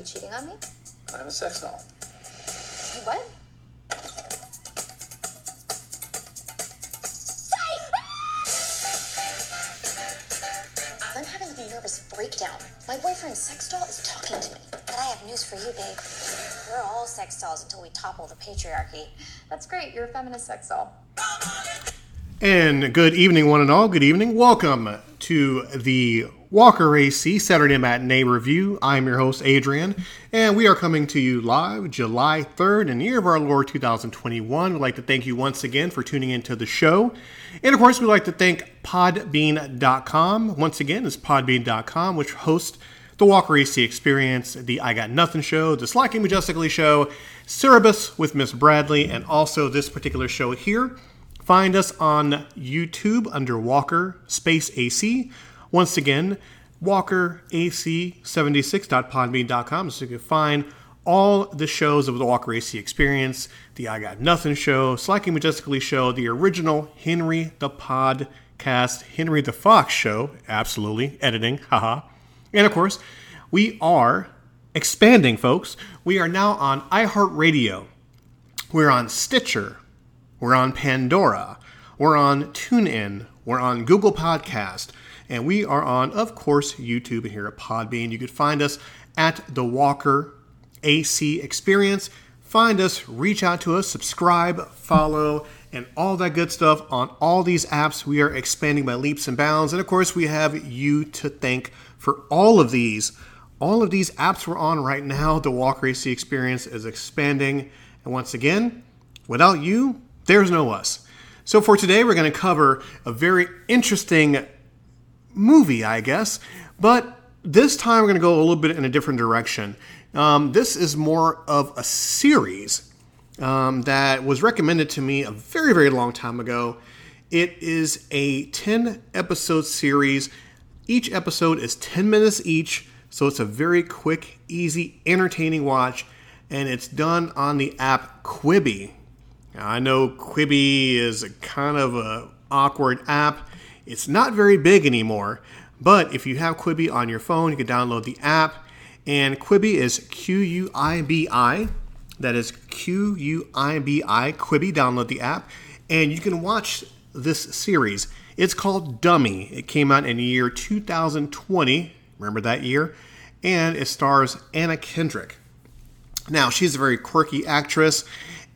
you cheating on me? I have a sex doll. What? I'm having a nervous breakdown. My boyfriend's sex doll is talking to me. But I have news for you, babe. We're all sex dolls until we topple the patriarchy. That's great. You're a feminist sex doll. And good evening, one and all. Good evening. Welcome to the Walker AC Saturday Matinee Review. I'm your host, Adrian, and we are coming to you live July 3rd in the year of our Lord 2021. We'd like to thank you once again for tuning into the show. And of course, we'd like to thank Podbean.com. Once again, it's Podbean.com, which hosts the Walker AC Experience, the I Got Nothing show, the Slacking Majestically show, Cerebus with Miss Bradley, and also this particular show here. Find us on YouTube under Walker Space AC. Once again, WalkerAC76.podbean.com so you can find all the shows of the Walker AC Experience, the I Got Nothing show, Slacking Majestically show, the original Henry the Podcast, Henry the Fox show, absolutely, editing, haha. And of course, we are expanding, folks. We are now on iHeartRadio. We're on Stitcher. We're on Pandora. We're on TuneIn. We're on Google Podcast. And we are on, of course, YouTube and here at Podbean. You could find us at the Walker AC Experience. Find us, reach out to us, subscribe, follow, and all that good stuff on all these apps. We are expanding by leaps and bounds. And of course, we have you to thank for all of these. All of these apps we're on right now, the Walker AC Experience is expanding. And once again, without you, there's no us. So for today, we're going to cover a very interesting movie, I guess, but this time we're going to go a little bit in a different direction. Um, this is more of a series um, that was recommended to me a very, very long time ago. It is a 10 episode series. Each episode is 10 minutes each, so it's a very quick, easy, entertaining watch, and it's done on the app Quibi. Now, I know Quibi is a kind of a awkward app. It's not very big anymore, but if you have Quibi on your phone, you can download the app. And Quibi is Q U I B I. That is Q U I B I. Quibi, download the app, and you can watch this series. It's called Dummy. It came out in the year 2020. Remember that year? And it stars Anna Kendrick. Now, she's a very quirky actress,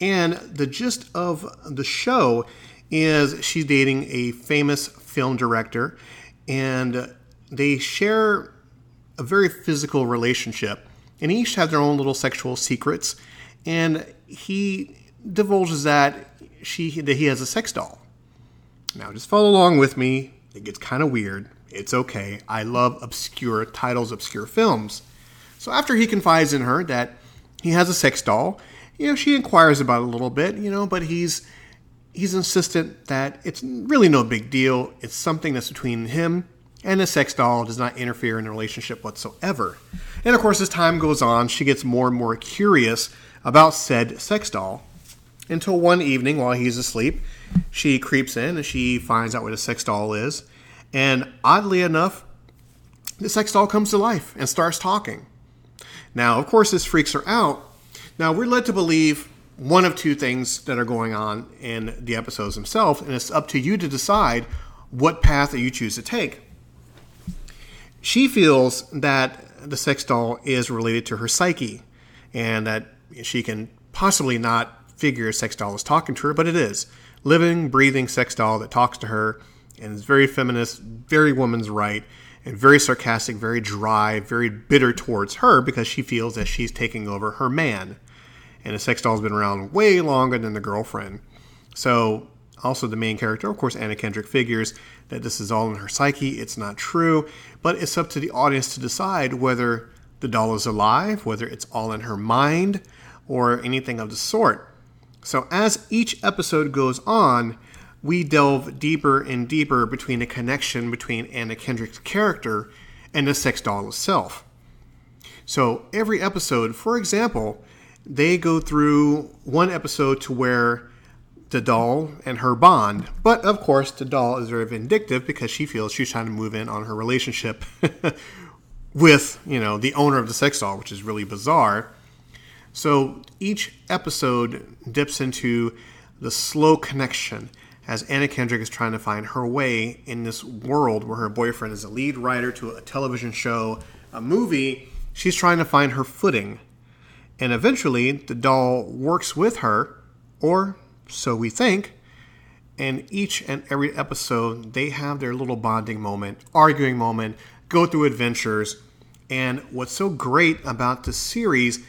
and the gist of the show is she's dating a famous film director, and they share a very physical relationship, and each have their own little sexual secrets. And he divulges that she that he has a sex doll. Now, just follow along with me. It gets kind of weird. It's okay. I love obscure titles, obscure films. So after he confides in her that he has a sex doll, you know, she inquires about it a little bit, you know, but he's he's insistent that it's really no big deal. It's something that's between him and the sex doll does not interfere in the relationship whatsoever. And of course, as time goes on, she gets more and more curious about said sex doll until one evening while he's asleep, she creeps in and she finds out what a sex doll is. And oddly enough, the sex doll comes to life and starts talking. Now, of course, this freaks her out. Now, we're led to believe one of two things that are going on in the episodes themselves, and it's up to you to decide what path that you choose to take. She feels that the sex doll is related to her psyche, and that she can possibly not figure a sex doll is talking to her, but it is. Living, breathing sex doll that talks to her and is very feminist, very woman's right, and very sarcastic, very dry, very bitter towards her because she feels that she's taking over her man and the sex doll's been around way longer than the girlfriend. So, also the main character, of course, Anna Kendrick figures that this is all in her psyche. It's not true, but it's up to the audience to decide whether the doll is alive, whether it's all in her mind, or anything of the sort. So, as each episode goes on, we delve deeper and deeper between the connection between Anna Kendrick's character and the sex doll itself. So, every episode, for example, they go through one episode to where the doll and her bond. But of course, the doll is very vindictive because she feels she's trying to move in on her relationship with, you know, the owner of the sex doll, which is really bizarre. So each episode dips into the slow connection as Anna Kendrick is trying to find her way in this world where her boyfriend is a lead writer to a television show, a movie. She's trying to find her footing. And eventually, the doll works with her, or so we think. And each and every episode, they have their little bonding moment, arguing moment, go through adventures. And what's so great about the series,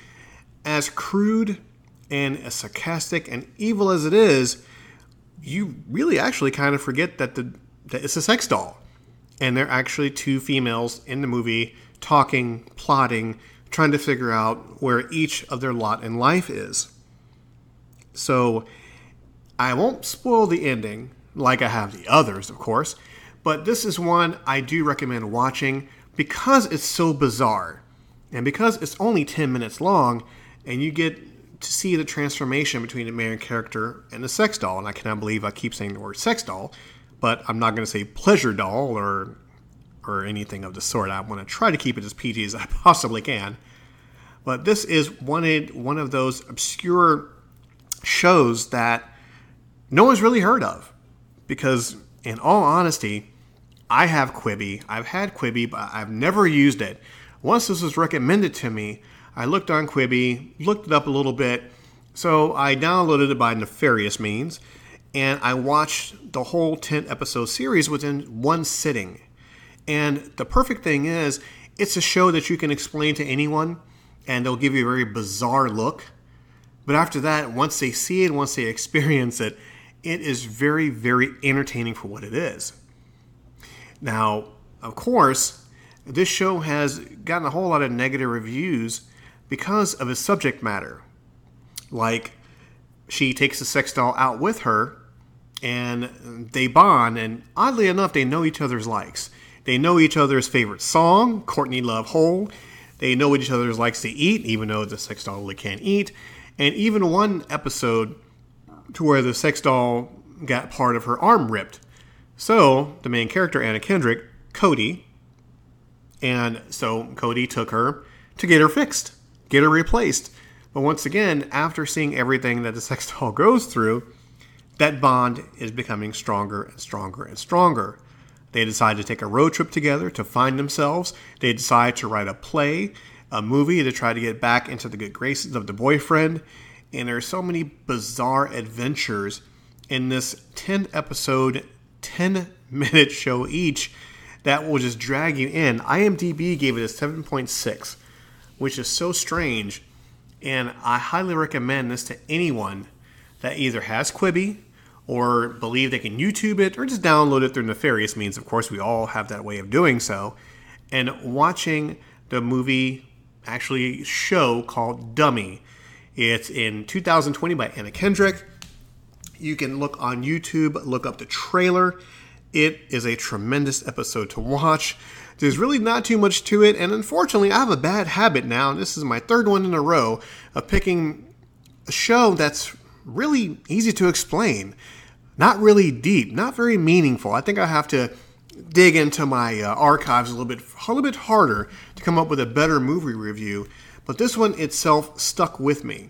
as crude and as sarcastic and evil as it is, you really actually kind of forget that the that it's a sex doll, and they're actually two females in the movie talking, plotting, trying to figure out where each of their lot in life is. So, I won't spoil the ending like I have the others, of course, but this is one I do recommend watching because it's so bizarre and because it's only 10 minutes long and you get to see the transformation between the main character and the sex doll. And I cannot believe I keep saying the word sex doll, but I'm not going to say pleasure doll or or anything of the sort. I want to try to keep it as PG as I possibly can. But this is one one of those obscure shows that no one's really heard of, because in all honesty, I have Quibi. I've had Quibi, but I've never used it. Once this was recommended to me, I looked on Quibi, looked it up a little bit. So I downloaded it by nefarious means, and I watched the whole 10 episode series within one sitting. And the perfect thing is, it's a show that you can explain to anyone, and they'll give you a very bizarre look. But after that, once they see it, once they experience it, it is very, very entertaining for what it is. Now, of course, this show has gotten a whole lot of negative reviews because of his subject matter. Like, she takes the sex doll out with her and they bond, and oddly enough, they know each other's likes. They know each other's favorite song, Courtney Love Hole. They know what each other's likes to eat, even though the sex doll really can't eat. And even one episode to where the sex doll got part of her arm ripped. So, the main character, Anna Kendrick, Cody, and so Cody took her to get her fixed get her replaced. But once again, after seeing everything that the sex doll goes through, that bond is becoming stronger and stronger and stronger. They decide to take a road trip together to find themselves. They decide to write a play, a movie to try to get back into the good graces of the boyfriend. And there are so many bizarre adventures in this 10 episode, 10 minute show each that will just drag you in. IMDb gave it a 7.6 which is so strange. And I highly recommend this to anyone that either has Quibi or believe they can YouTube it or just download it through nefarious means. Of course, we all have that way of doing so. And watching the movie actually show called Dummy. It's in 2020 by Anna Kendrick. You can look on YouTube, look up the trailer. It is a tremendous episode to watch. There's really not too much to it, and unfortunately, I have a bad habit now, and this is my third one in a row of picking a show that's really easy to explain, not really deep, not very meaningful. I think I have to dig into my uh, archives a little bit, a little bit harder to come up with a better movie review. But this one itself stuck with me.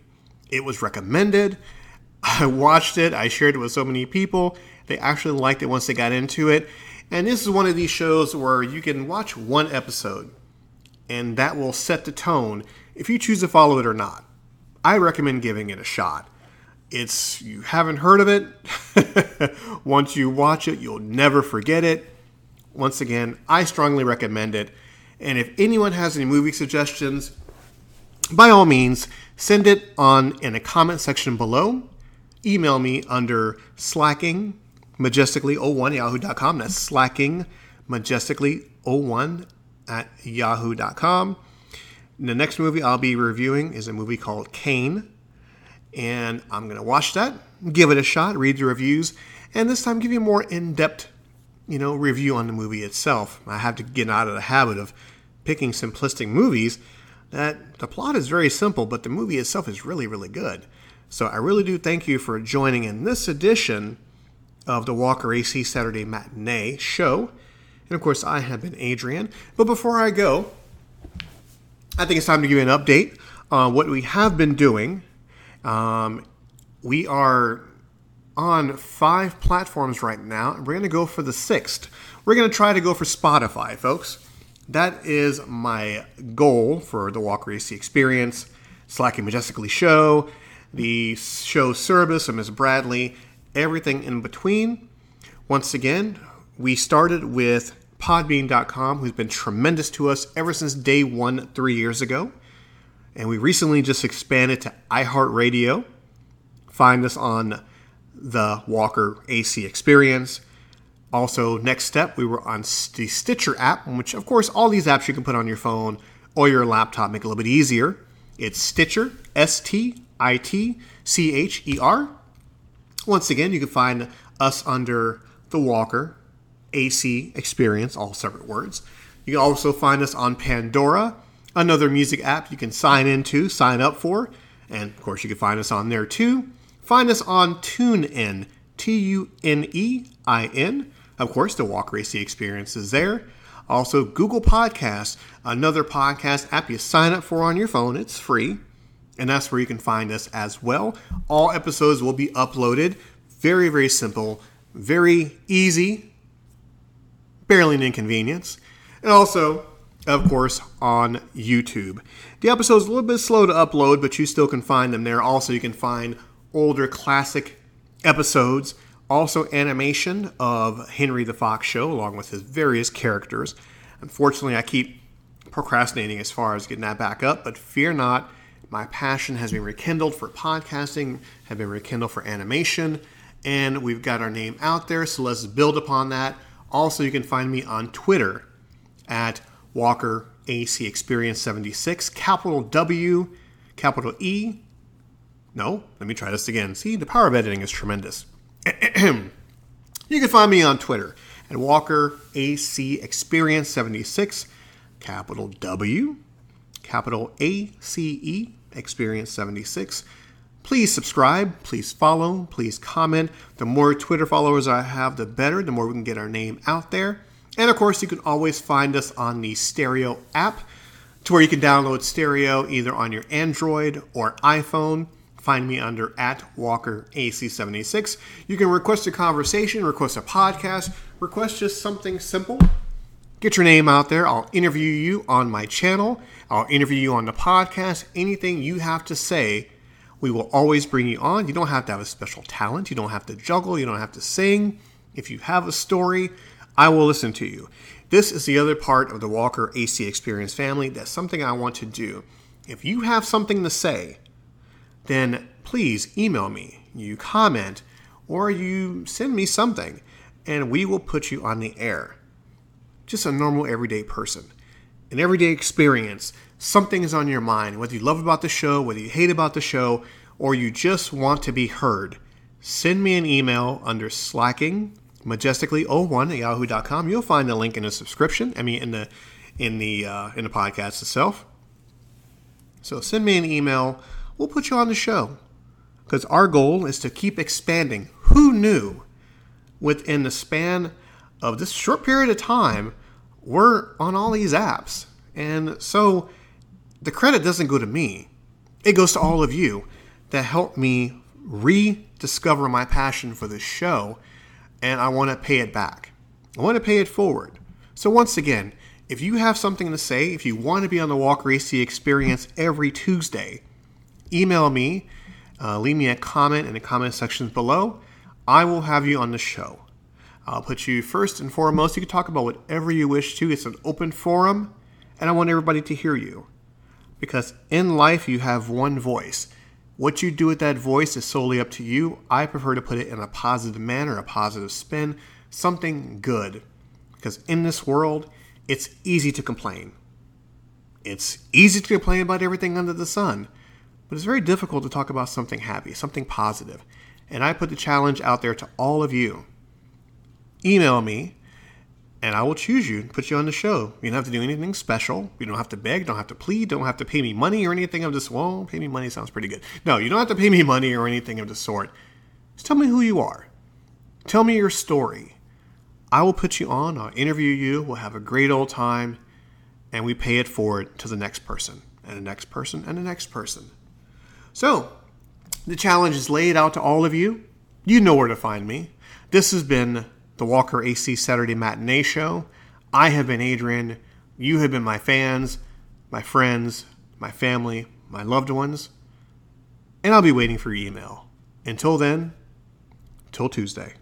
It was recommended. I watched it. I shared it with so many people. They actually liked it once they got into it. And this is one of these shows where you can watch one episode and that will set the tone if you choose to follow it or not. I recommend giving it a shot. It's you haven't heard of it. Once you watch it, you'll never forget it. Once again, I strongly recommend it. And if anyone has any movie suggestions, by all means, send it on in a comment section below. Email me under slacking majestically01 yahoo.com. That's slacking majestically01 at yahoo.com. The next movie I'll be reviewing is a movie called Kane. And I'm going to watch that, give it a shot, read the reviews, and this time give you a more in depth you know, review on the movie itself. I have to get out of the habit of picking simplistic movies that the plot is very simple, but the movie itself is really, really good. So I really do thank you for joining in this edition of the Walker AC Saturday Matinee show. And of course, I have been Adrian. But before I go, I think it's time to give you an update on what we have been doing. Um, we are on five platforms right now, and we're going to go for the sixth. We're going to try to go for Spotify, folks. That is my goal for the Walker AC Experience, Slacking Majestically Show, the show service of Ms. Bradley, everything in between. Once again, we started with Podbean.com, who's been tremendous to us ever since day one three years ago. And we recently just expanded to iHeartRadio. Find us on the Walker AC Experience. Also, next step, we were on the Stitcher app, which, of course, all these apps you can put on your phone or your laptop make it a little bit easier. It's Stitcher, S T I T C H E R. Once again, you can find us under the Walker AC Experience, all separate words. You can also find us on Pandora, another music app you can sign into, sign up for, and of course, you can find us on there too. Find us on TuneIn, T U N E I N. Of course, the Walker AC Experience is there. Also, Google Podcasts, another podcast app you sign up for on your phone. It's free, and that's where you can find us as well. All episodes will be uploaded. Very, very simple, very easy, barely an inconvenience. And also, of course, on YouTube. The episode's a little bit slow to upload, but you still can find them there. Also, you can find older classic episodes, also animation of Henry the Fox show along with his various characters. Unfortunately, I keep procrastinating as far as getting that back up, but fear not, my passion has been rekindled for podcasting, have been rekindled for animation, and we've got our name out there, so let's build upon that. Also, you can find me on Twitter at Walker AC Experience 76, capital W, capital E, no, let me try this again. See, the power of editing is tremendous. you can find me on Twitter at Walker AC Experience 76, capital W, capital A C E Experience 76. Please subscribe, please follow, please comment. The more Twitter followers I have, the better, the more we can get our name out there. And of course, you can always find us on the Stereo app, to where you can download Stereo either on your Android or iPhone. Find me under at Walker AC76. You can request a conversation, request a podcast, request just something simple. Get your name out there. I'll interview you on my channel. I'll interview you on the podcast. Anything you have to say, we will always bring you on. You don't have to have a special talent. You don't have to juggle. You don't have to sing. If you have a story, I will listen to you. This is the other part of the Walker AC Experience family. That's something I want to do. If you have something to say, then please email me, you comment, or you send me something, and we will put you on the air. Just a normal everyday person. An everyday experience. Something is on your mind, whether you love about the show, whether you hate about the show, or you just want to be heard. Send me an email under slacking majestically01 at yahoo.com. You'll find the link in the subscription, I mean in the in the uh, in the podcast itself. So send me an email we'll put you on the show. Because our goal is to keep expanding. Who knew within the span of this short period of time, we're on all these apps? And so the credit doesn't go to me, it goes to all of you that helped me rediscover my passion for this show, and I want to pay it back. I want to pay it forward. So, once again, if you have something to say, if you want to be on the Walker AC experience every Tuesday, email me, uh, leave me a comment in the comment sections below. I will have you on the show. I'll put you first and foremost. You can talk about whatever you wish to. It's an open forum, and I want everybody to hear you. Because in life, you have one voice. What you do with that voice is solely up to you. I prefer to put it in a positive manner, a positive spin, something good. Because in this world, it's easy to complain. It's easy to complain about everything under the sun. But it's very difficult to talk about something happy, something positive. And I put the challenge out there to all of you. Email me, and I will choose you and put you on the show. You don't have to do anything special. You don't have to beg, don't have to plead, don't have to pay me money or anything of this. Well, pay me money sounds pretty good. No, you don't have to pay me money or anything of the sort. Just tell me who you are. Tell me your story. I will put you on, I'll interview you, we'll have a great old time, and we pay it forward to the next person, and the next person, and the next person. So, the challenge is laid out to all of you. You know where to find me. This has been the Walker AC Saturday Matinee Show. I have been Adrian. You have been my fans, my friends, my family, my loved ones. And I'll be waiting for your email. Until then, till Tuesday.